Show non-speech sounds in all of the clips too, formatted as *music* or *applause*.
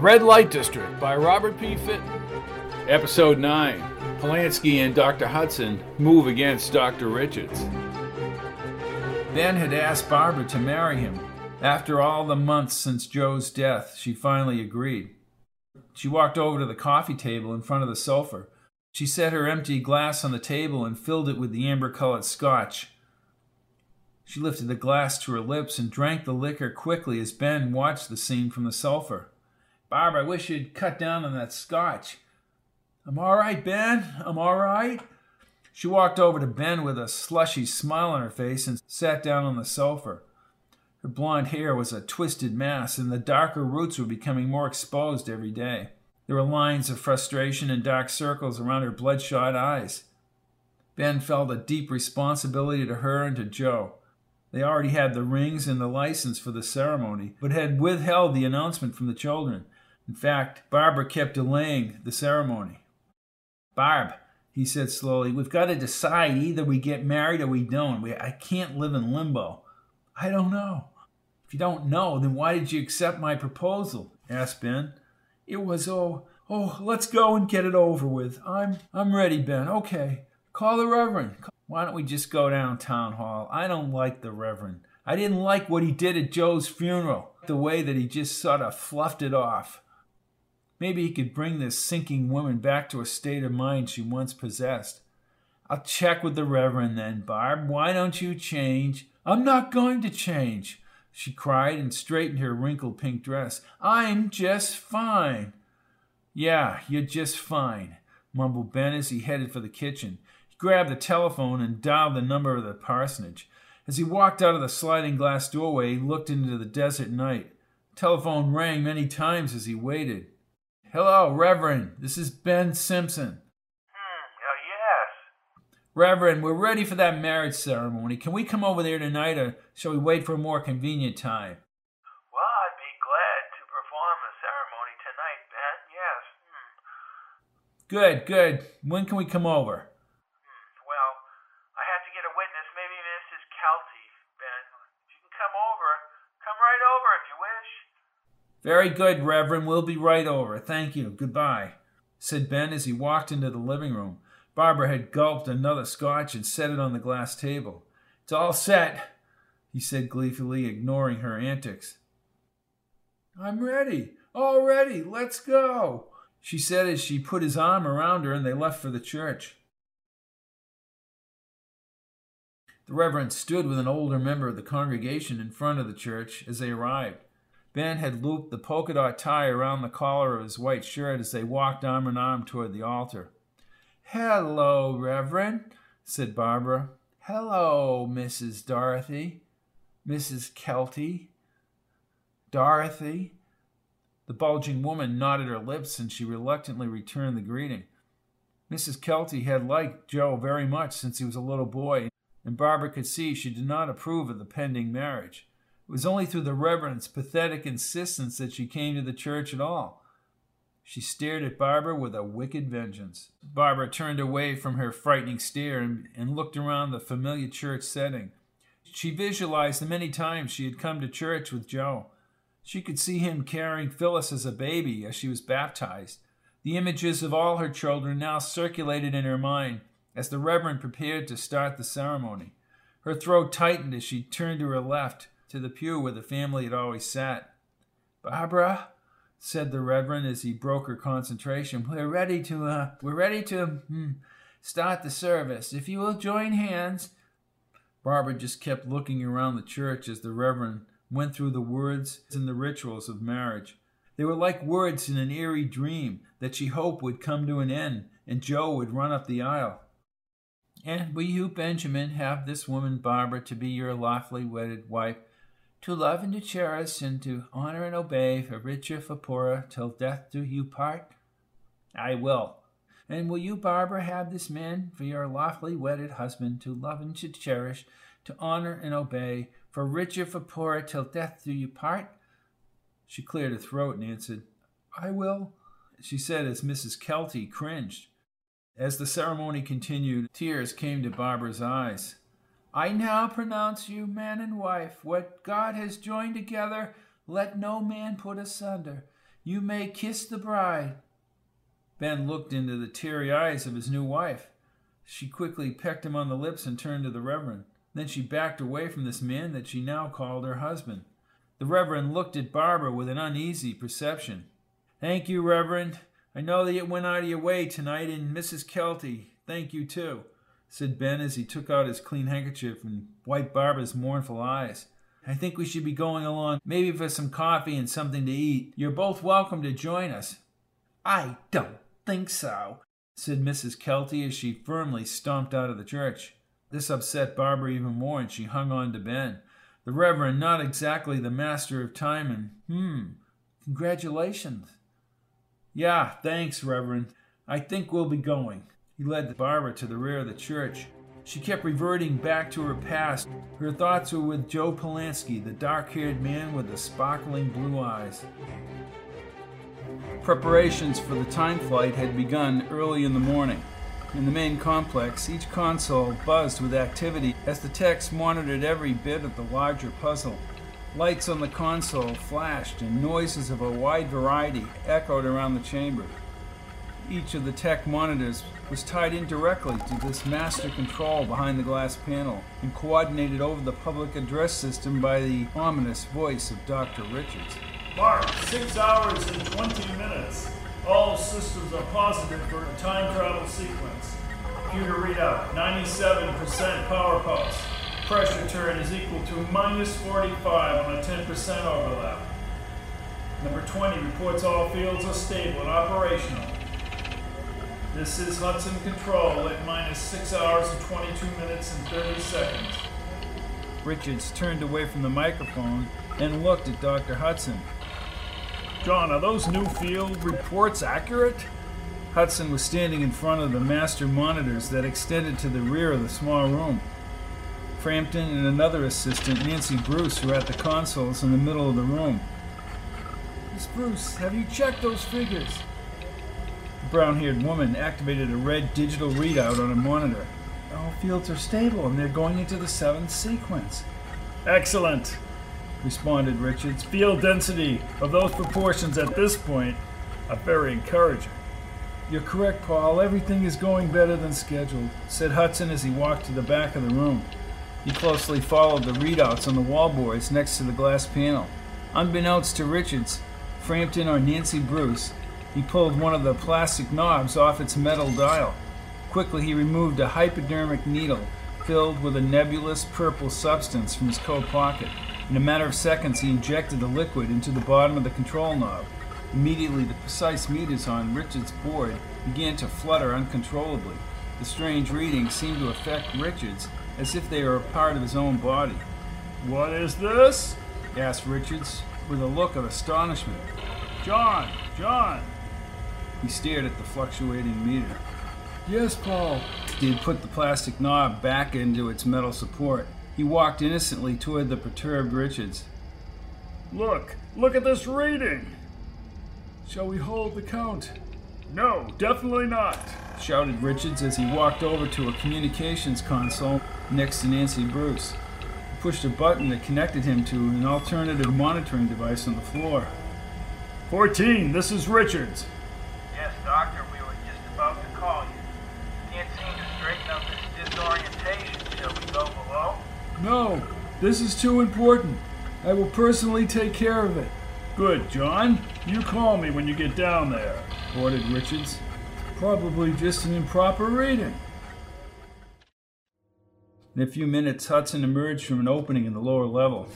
The Red Light District by Robert P. Fitton. Episode 9 Pulanski and Dr. Hudson move against Dr. Richards. Ben had asked Barbara to marry him. After all the months since Joe's death, she finally agreed. She walked over to the coffee table in front of the sofa. She set her empty glass on the table and filled it with the amber colored scotch. She lifted the glass to her lips and drank the liquor quickly as Ben watched the scene from the sofa. Barb, I wish you'd cut down on that scotch. I'm all right, Ben. I'm all right. She walked over to Ben with a slushy smile on her face and sat down on the sofa. Her blonde hair was a twisted mass, and the darker roots were becoming more exposed every day. There were lines of frustration and dark circles around her bloodshot eyes. Ben felt a deep responsibility to her and to Joe. They already had the rings and the license for the ceremony, but had withheld the announcement from the children. In fact, Barbara kept delaying the ceremony. Barb, he said slowly, we've got to decide either we get married or we don't. We, I can't live in limbo. I don't know. If you don't know, then why did you accept my proposal? asked Ben. It was oh oh let's go and get it over with. I'm I'm ready, Ben. Okay. Call the Reverend. Why don't we just go down town hall? I don't like the Reverend. I didn't like what he did at Joe's funeral. The way that he just sort of fluffed it off. Maybe he could bring this sinking woman back to a state of mind she once possessed. I'll check with the Reverend then, Barb. Why don't you change? I'm not going to change, she cried and straightened her wrinkled pink dress. I'm just fine. Yeah, you're just fine, mumbled Ben as he headed for the kitchen. He grabbed the telephone and dialed the number of the parsonage. As he walked out of the sliding glass doorway, he looked into the desert night. The telephone rang many times as he waited. Hello, Reverend. This is Ben Simpson. Hmm, yes. Reverend, we're ready for that marriage ceremony. Can we come over there tonight, or shall we wait for a more convenient time? Well, I'd be glad to perform the ceremony tonight, Ben. Yes. Hmm. Good, good. When can we come over? Hmm. Well, I have to get a witness, maybe Mrs. Kelty, Ben. You can come over. Come right over if you wish. Very good, Reverend. We'll be right over. Thank you. Goodbye, said Ben as he walked into the living room. Barbara had gulped another scotch and set it on the glass table. It's all set, he said gleefully, ignoring her antics. I'm ready. All ready. Let's go, she said as she put his arm around her and they left for the church. The Reverend stood with an older member of the congregation in front of the church as they arrived. Ben had looped the polka dot tie around the collar of his white shirt as they walked arm in arm toward the altar. Hello, Reverend, said Barbara. Hello, Mrs. Dorothy. Mrs. Kelty. Dorothy. The bulging woman knotted her lips and she reluctantly returned the greeting. Mrs. Kelty had liked Joe very much since he was a little boy, and Barbara could see she did not approve of the pending marriage. It was only through the Reverend's pathetic insistence that she came to the church at all. She stared at Barbara with a wicked vengeance. Barbara turned away from her frightening stare and, and, looked around the familiar church setting. She visualized the many times she had come to church with Joe. She could see him carrying Phyllis as a baby as she was baptized. The images of all her children now circulated in her mind as the Reverend prepared to start the ceremony. Her throat tightened as she turned to her left, to the pew where the family had always sat. Barbara, said the Reverend as he broke her concentration. We're ready to, uh, we're ready to hmm, start the service. If you will join hands. Barbara just kept looking around the church as the Reverend went through the words and the rituals of marriage. They were like words in an eerie dream that she hoped would come to an end and Joe would run up the aisle. And will you, Benjamin, have this woman, Barbara, to be your lawfully wedded wife? To love and to cherish and to honor and obey, for richer, for poorer, till death do you part? I will. And will you, Barbara, have this man for your lawfully wedded husband, to love and to cherish, to honor and obey, for richer, for poorer, till death do you part? She cleared her throat and answered, I will, she said as Mrs. Kelty cringed. As the ceremony continued, tears came to Barbara's eyes. I now pronounce you man and wife. What God has joined together, let no man put asunder. You may kiss the bride. Ben looked into the teary eyes of his new wife. She quickly pecked him on the lips and turned to the Reverend. Then she backed away from this man that she now called her husband. The Reverend looked at Barbara with an uneasy perception. Thank you, Reverend. I know that you went out of your way tonight, and Mrs. Kelty, thank you too, said Ben as he took out his clean handkerchief and wiped Barbara's mournful eyes. I think we should be going along, maybe for some coffee and something to eat. You're both welcome to join us. I don't think so, said Mrs. Kelty as she firmly stomped out of the church. This upset Barbara even more, and she hung on to Ben. The Reverend, not exactly the master of time, and hmm, congratulations. Yeah, thanks, Reverend. I think we'll be going. He led Barbara to the rear of the church. She kept reverting back to her past. Her thoughts were with Joe Pulanski, the dark haired man with the sparkling blue eyes. Preparations for the time flight had begun early in the morning. In the main complex, each console buzzed with activity as the techs monitored every bit of the larger puzzle. Lights on the console flashed and noises of a wide variety echoed around the chamber. Each of the tech monitors was tied in directly to this master control behind the glass panel and coordinated over the public address system by the ominous voice of Dr. Richards. Mark, 6 hours and 20 minutes. All systems are positive for a time travel sequence. Computer readout 97% power pulse. Pressure turn is equal to minus 45 on a 10% overlap. Number 20 reports all fields are stable and operational. This is Hudson Control at minus 6 hours and 22 minutes and 30 seconds. Richards turned away from the microphone and looked at Dr. Hudson. John, are those new field reports accurate? Hudson was standing in front of the master monitors that extended to the rear of the small room. Frampton and another assistant, Nancy Bruce, were at the consoles in the middle of the room. Miss Bruce, have you checked those figures? The brown haired woman activated a red digital readout on a monitor. All fields are stable and they're going into the seventh sequence. Excellent responded Richards. Field density of those proportions at this point are very encouraging. You're correct, Paul. Everything is going better than scheduled, said Hudson as he walked to the back of the room. He closely followed the readouts on the wallboards next to the glass panel. Unbeknownst to Richards, Frampton, or Nancy Bruce, he pulled one of the plastic knobs off its metal dial. Quickly, he removed a hypodermic needle filled with a nebulous purple substance from his coat pocket. In a matter of seconds, he injected the liquid into the bottom of the control knob. Immediately, the precise meters on Richard's board began to flutter uncontrollably. The strange readings seemed to affect Richards as if they were a part of his own body. What is this? asked Richards with a look of astonishment. John, John. He stared at the fluctuating meter. Yes, Paul. He had put the plastic knob back into its metal support. He walked innocently toward the perturbed Richards. Look, look at this reading! Shall we hold the count? No, definitely not, shouted Richards as he walked over to a communications console next to Nancy Bruce. He pushed a button that connected him to an alternative monitoring device on the floor. 14, this is Richards. Yes, Doctor, we were just about to call you. Can't seem to straighten up this disorientation. Shall we go below? No, this is too important. I will personally take care of it. Good, John. You call me when you get down there, ordered Richards. Probably just an improper reading. In a few minutes, Hudson emerged from an opening in the lower level.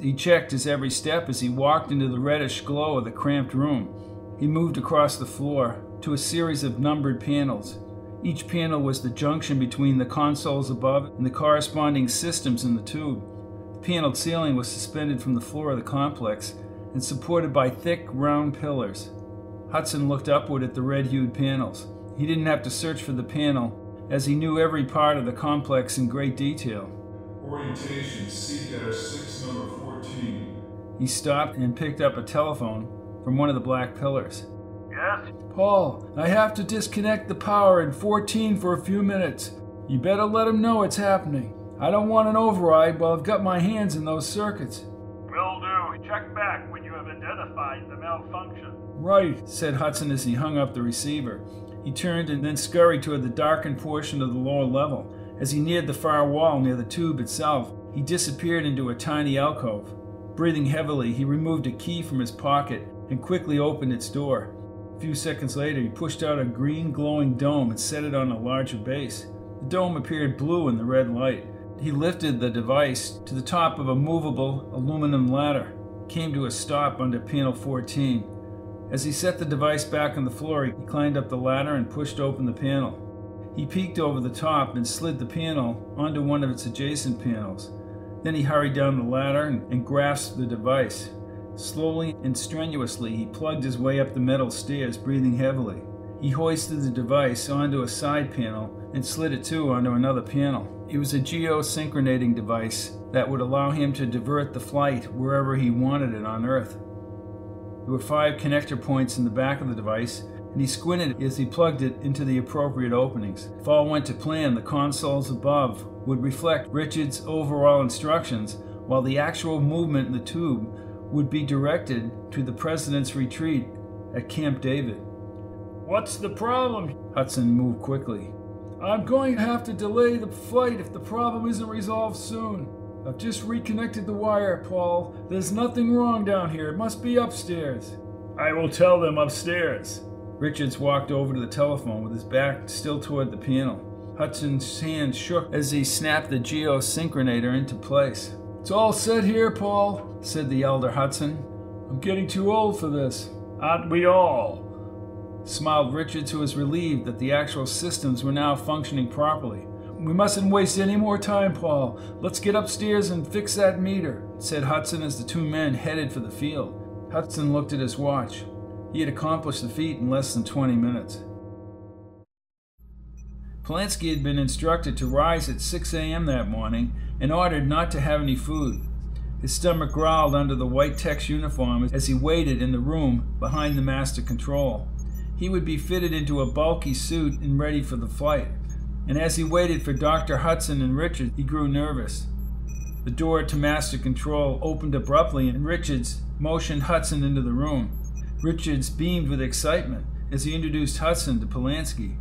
He checked his every step as he walked into the reddish glow of the cramped room. He moved across the floor to a series of numbered panels. Each panel was the junction between the consoles above and the corresponding systems in the tube. The paneled ceiling was suspended from the floor of the complex and supported by thick, round pillars. Hudson looked upward at the red hued panels. He didn't have to search for the panel, as he knew every part of the complex in great detail. Orientation C-6, number 14. He stopped and picked up a telephone from one of the black pillars. Yes? Paul, I have to disconnect the power in 14 for a few minutes. You better let him know it's happening. I don't want an override while I've got my hands in those circuits. Will do. check back when you have identified the malfunction. Right, said Hudson as he hung up the receiver. He turned and then scurried toward the darkened portion of the lower level. As he neared the far wall near the tube itself, he disappeared into a tiny alcove. Breathing heavily, he removed a key from his pocket and quickly opened its door. A few seconds later, he pushed out a green glowing dome and set it on a larger base. The dome appeared blue in the red light. He lifted the device to the top of a movable aluminum ladder, came to a stop under panel 14. As he set the device back on the floor, he climbed up the ladder and pushed open the panel. He peeked over the top and slid the panel onto one of its adjacent panels. Then he hurried down the ladder and, and grasped the device. Slowly and strenuously, he plugged his way up the metal stairs, breathing heavily. He hoisted the device onto a side panel and slid it too onto another panel. It was a geosynchronating device that would allow him to divert the flight wherever he wanted it on Earth. There were five connector points in the back of the device, and he squinted as he plugged it into the appropriate openings. If all went to plan, the consoles above would reflect Richard's overall instructions, while the actual movement in the tube would be directed to the President's retreat at Camp David. What's the problem? Hudson moved quickly. I'm going to have to delay the flight if the problem isn't resolved soon. I've just reconnected the wire, Paul. There's nothing wrong down here. It must be upstairs. I will tell them upstairs. Richards walked over to the telephone with his back still toward the panel. Hudson's hand shook as he snapped the geosynchronator into place. It's all set here, Paul, said the elder Hudson. I'm getting too old for this. Aren't we all? Smiled Richards, who was relieved that the actual systems were now functioning properly. We mustn't waste any more time, Paul. Let's get upstairs and fix that meter, said Hudson as the two men headed for the field. Hudson looked at his watch. He had accomplished the feat in less than 20 minutes. Pulanski had been instructed to rise at 6 a.m. that morning and ordered not to have any food. His stomach growled under the white tex uniform as he waited in the room behind the master control. He would be fitted into a bulky suit and ready for the flight. And as he waited for Dr. Hudson and Richards, he grew nervous. The door to master control opened abruptly and Richards motioned Hudson into the room. Richards beamed with excitement as he introduced Hudson to Pulanski.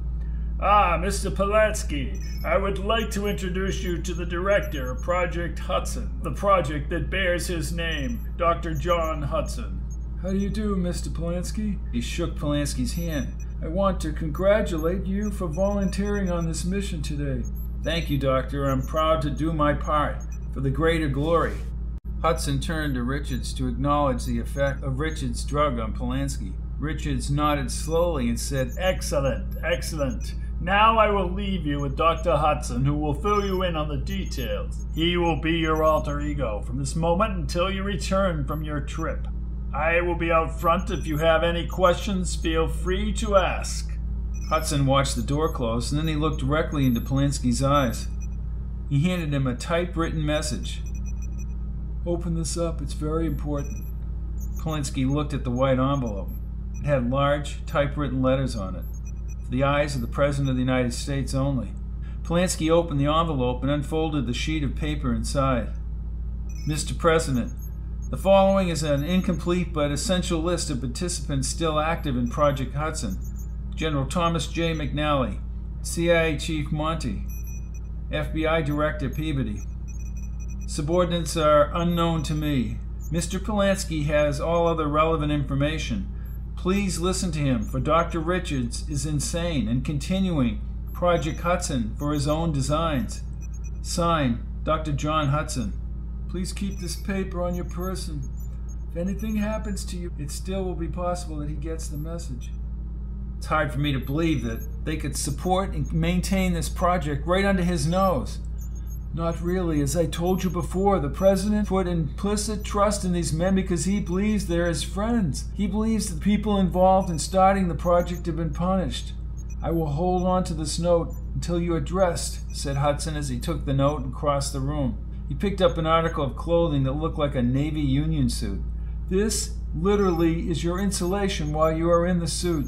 Ah, Mr. Pulanski, I would like to introduce you to the director of Project Hudson, the project that bears his name, Dr. John Hudson. How do you do, Mr. Pulanski? He shook Pulanski's hand. I want to congratulate you for volunteering on this mission today. Thank you, Doctor. I'm proud to do my part for the greater glory. Hudson turned to Richards to acknowledge the effect of Richards' drug on Pulanski. Richards nodded slowly and said, Excellent, excellent. Now I will leave you with Dr. Hudson, who will fill you in on the details. He will be your alter ego from this moment until you return from your trip. I will be out front if you have any questions, feel free to ask. Hudson watched the door close and then he looked directly into Pulanski's eyes. He handed him a typewritten message. Open this up, it's very important. Pulanski looked at the white envelope. It had large, typewritten letters on it for the eyes of the President of the United States only. Pulanski opened the envelope and unfolded the sheet of paper inside. Mr. President, the following is an incomplete but essential list of participants still active in Project Hudson General Thomas J. McNally, CIA Chief Monty, FBI Director Peabody. Subordinates are unknown to me. Mr. Pulanski has all other relevant information. Please listen to him, for Dr. Richards is insane and continuing Project Hudson for his own designs. Signed, Dr. John Hudson. Please keep this paper on your person. If anything happens to you, it still will be possible that he gets the message. It's hard for me to believe that they could support and maintain this project right under his nose. Not really. As I told you before, the president put implicit trust in these men because he believes they're his friends. He believes the people involved in starting the project have been punished. I will hold on to this note until you are dressed, said Hudson as he took the note and crossed the room. He picked up an article of clothing that looked like a Navy Union suit. This, literally, is your insulation while you are in the suit.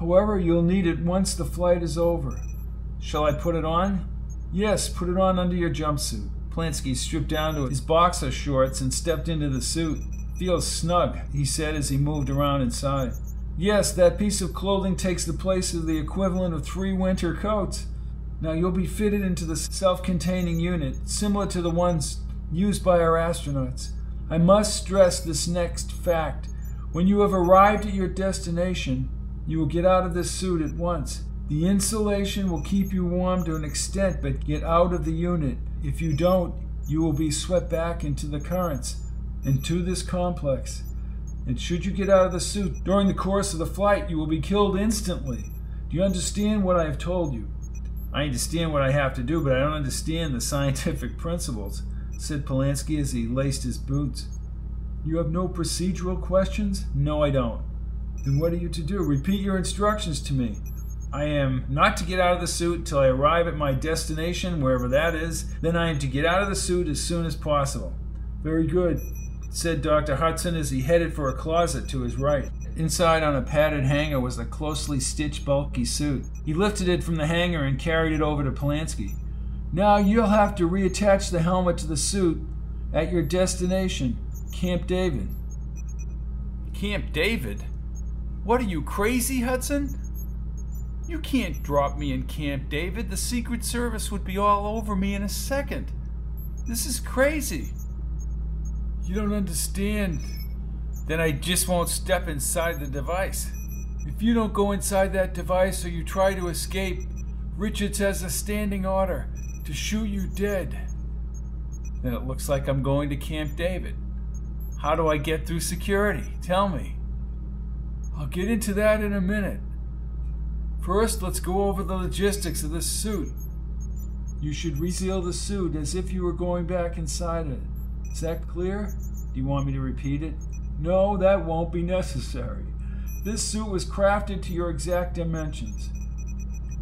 However, you'll need it once the flight is over. Shall I put it on? Yes, put it on under your jumpsuit. Pulanski stripped down to his boxer shorts and stepped into the suit. Feels snug, he said as he moved around inside. Yes, that piece of clothing takes the place of the equivalent of three winter coats. Now you'll be fitted into the self containing unit, similar to the ones used by our astronauts. I must stress this next fact. When you have arrived at your destination, you will get out of this suit at once. The insulation will keep you warm to an extent, but get out of the unit. If you don't, you will be swept back into the currents into this complex. And should you get out of the suit during the course of the flight, you will be killed instantly. Do you understand what I have told you? I understand what I have to do, but I don't understand the scientific *laughs* principles, said Pulanski as he laced his boots. You have no procedural questions? No, I don't. Then what are you to do? Repeat your instructions to me. I am not to get out of the suit until I arrive at my destination, wherever that is. Then I am to get out of the suit as soon as possible. Very good, said Dr. Hudson as he headed for a closet to his right. Inside on a padded hanger was a closely stitched, bulky suit. He lifted it from the hanger and carried it over to Pulanski. Now you'll have to reattach the helmet to the suit at your destination, Camp David. Camp David? What are you, crazy, Hudson? You can't drop me in Camp David. The Secret Service would be all over me in a second. This is crazy. You don't understand. Then I just won't step inside the device. If you don't go inside that device or you try to escape, Richards has a standing order to shoot you dead. Then it looks like I'm going to Camp David. How do I get through security? Tell me. I'll get into that in a minute. First, let's go over the logistics of this suit. You should reseal the suit as if you were going back inside it. Is that clear? Do you want me to repeat it? No, that won't be necessary. This suit was crafted to your exact dimensions.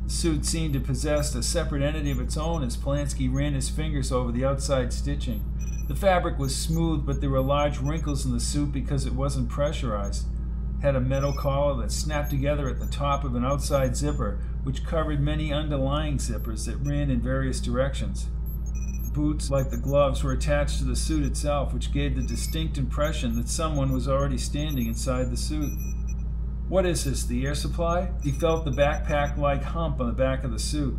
The suit seemed to possess a separate entity of its own as Pulanski ran his fingers over the outside stitching. The fabric was smooth, but there were large wrinkles in the suit because it wasn't pressurized. Had a metal collar that snapped together at the top of an outside zipper, which covered many underlying zippers that ran in various directions. Boots, like the gloves, were attached to the suit itself, which gave the distinct impression that someone was already standing inside the suit. What is this, the air supply? He felt the backpack like hump on the back of the suit.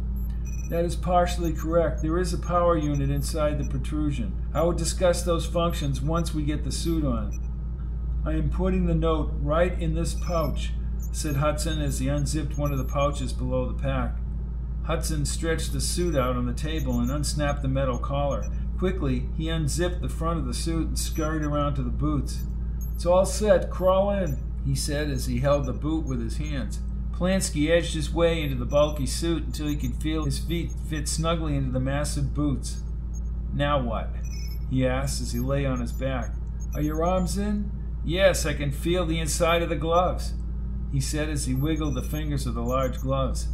That is partially correct. There is a power unit inside the protrusion. I will discuss those functions once we get the suit on. I am putting the note right in this pouch, said Hudson as he unzipped one of the pouches below the pack. Hudson stretched the suit out on the table and unsnapped the metal collar. Quickly, he unzipped the front of the suit and scurried around to the boots. It's all set. Crawl in, he said as he held the boot with his hands. Pulanski edged his way into the bulky suit until he could feel his feet fit snugly into the massive boots. Now what? he asked as he lay on his back. Are your arms in? Yes, I can feel the inside of the gloves, he said as he wiggled the fingers of the large gloves.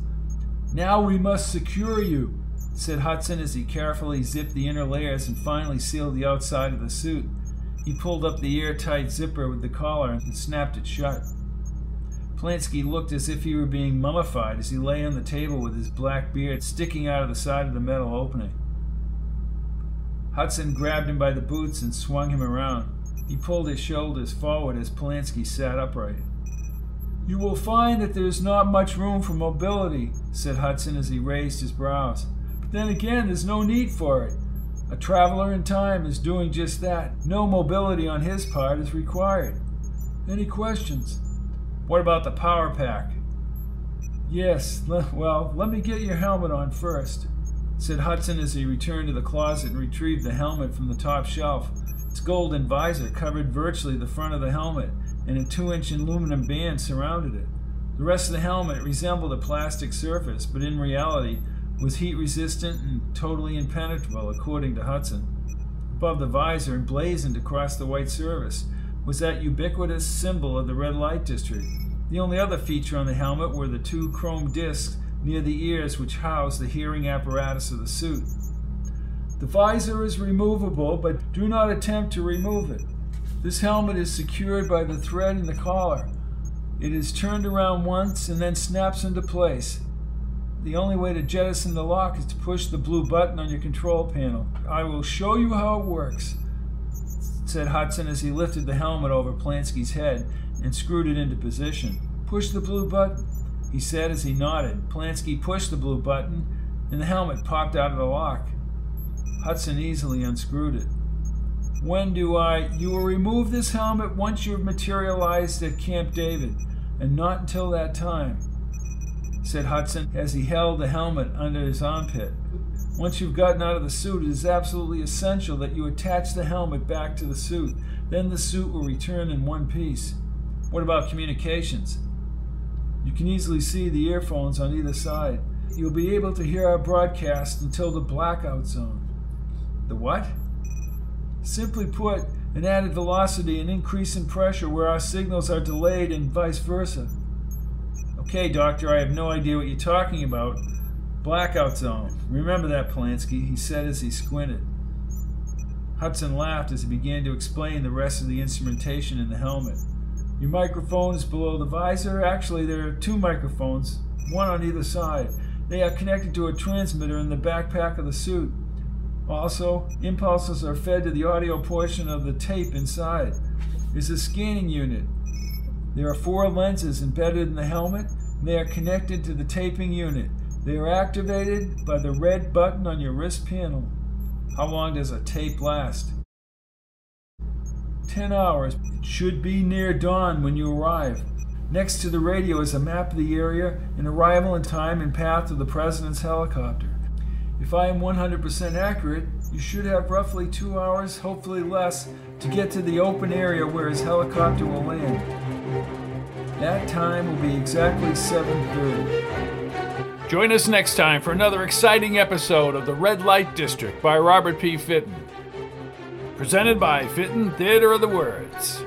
Now we must secure you, said Hudson as he carefully zipped the inner layers and finally sealed the outside of the suit. He pulled up the airtight zipper with the collar and snapped it shut. Pulanski looked as if he were being mummified as he lay on the table with his black beard sticking out of the side of the metal opening. Hudson grabbed him by the boots and swung him around. He pulled his shoulders forward as Pulanski sat upright. You will find that there is not much room for mobility, said Hudson as he raised his brows. But then again, there's no need for it. A traveler in time is doing just that. No mobility on his part is required. Any questions? What about the power pack? Yes, well, let me get your helmet on first, said Hudson as he returned to the closet and retrieved the helmet from the top shelf. Its golden visor covered virtually the front of the helmet, and a two inch aluminum band surrounded it. The rest of the helmet resembled a plastic surface, but in reality was heat resistant and totally impenetrable, according to Hudson. Above the visor, emblazoned across the white surface, was that ubiquitous symbol of the red light district. The only other feature on the helmet were the two chrome discs near the ears which housed the hearing apparatus of the suit. The visor is removable, but do not attempt to remove it. This helmet is secured by the thread in the collar. It is turned around once and then snaps into place. The only way to jettison the lock is to push the blue button on your control panel. I will show you how it works. said Hudson as he lifted the helmet over Pulanski's head and screwed it into position. Push the blue button, he said as he nodded. Pulanski pushed the blue button, and the helmet popped out of the lock. Hudson easily unscrewed it. When do I? You will remove this helmet once you have materialized at Camp David, and not until that time, said Hudson as he held the helmet under his armpit. Once you've gotten out of the suit, it is absolutely essential that you attach the helmet back to the suit. Then the suit will return in one piece. What about communications? You can easily see the earphones on either side. You'll be able to hear our broadcast until the blackout zone. The what? Simply put, an added velocity and increase in pressure where our signals are delayed and vice versa. Okay, Doctor, I have no idea what you're talking about. Blackout zone. Remember that, Pulanski, he said as he squinted. Hudson laughed as he began to explain the rest of the instrumentation in the helmet. Your microphone is below the visor. Actually, there are two microphones, one on either side. They are connected to a transmitter in the backpack of the suit. Also, impulses are fed to the audio portion of the tape inside. There's a scanning unit. There are four lenses embedded in the helmet, and they are connected to the taping unit. They are activated by the red button on your wrist panel. How long does a tape last? 10 hours. It should be near dawn when you arrive. Next to the radio is a map of the area and arrival and time and path of the President's helicopter. If I am 100% accurate, you should have roughly two hours, hopefully less, to get to the open area where his helicopter will land. That time will be exactly 7.30. Join us next time for another exciting episode of The Red Light District by Robert P. Fitton. Presented by Fitton Theater of the Words.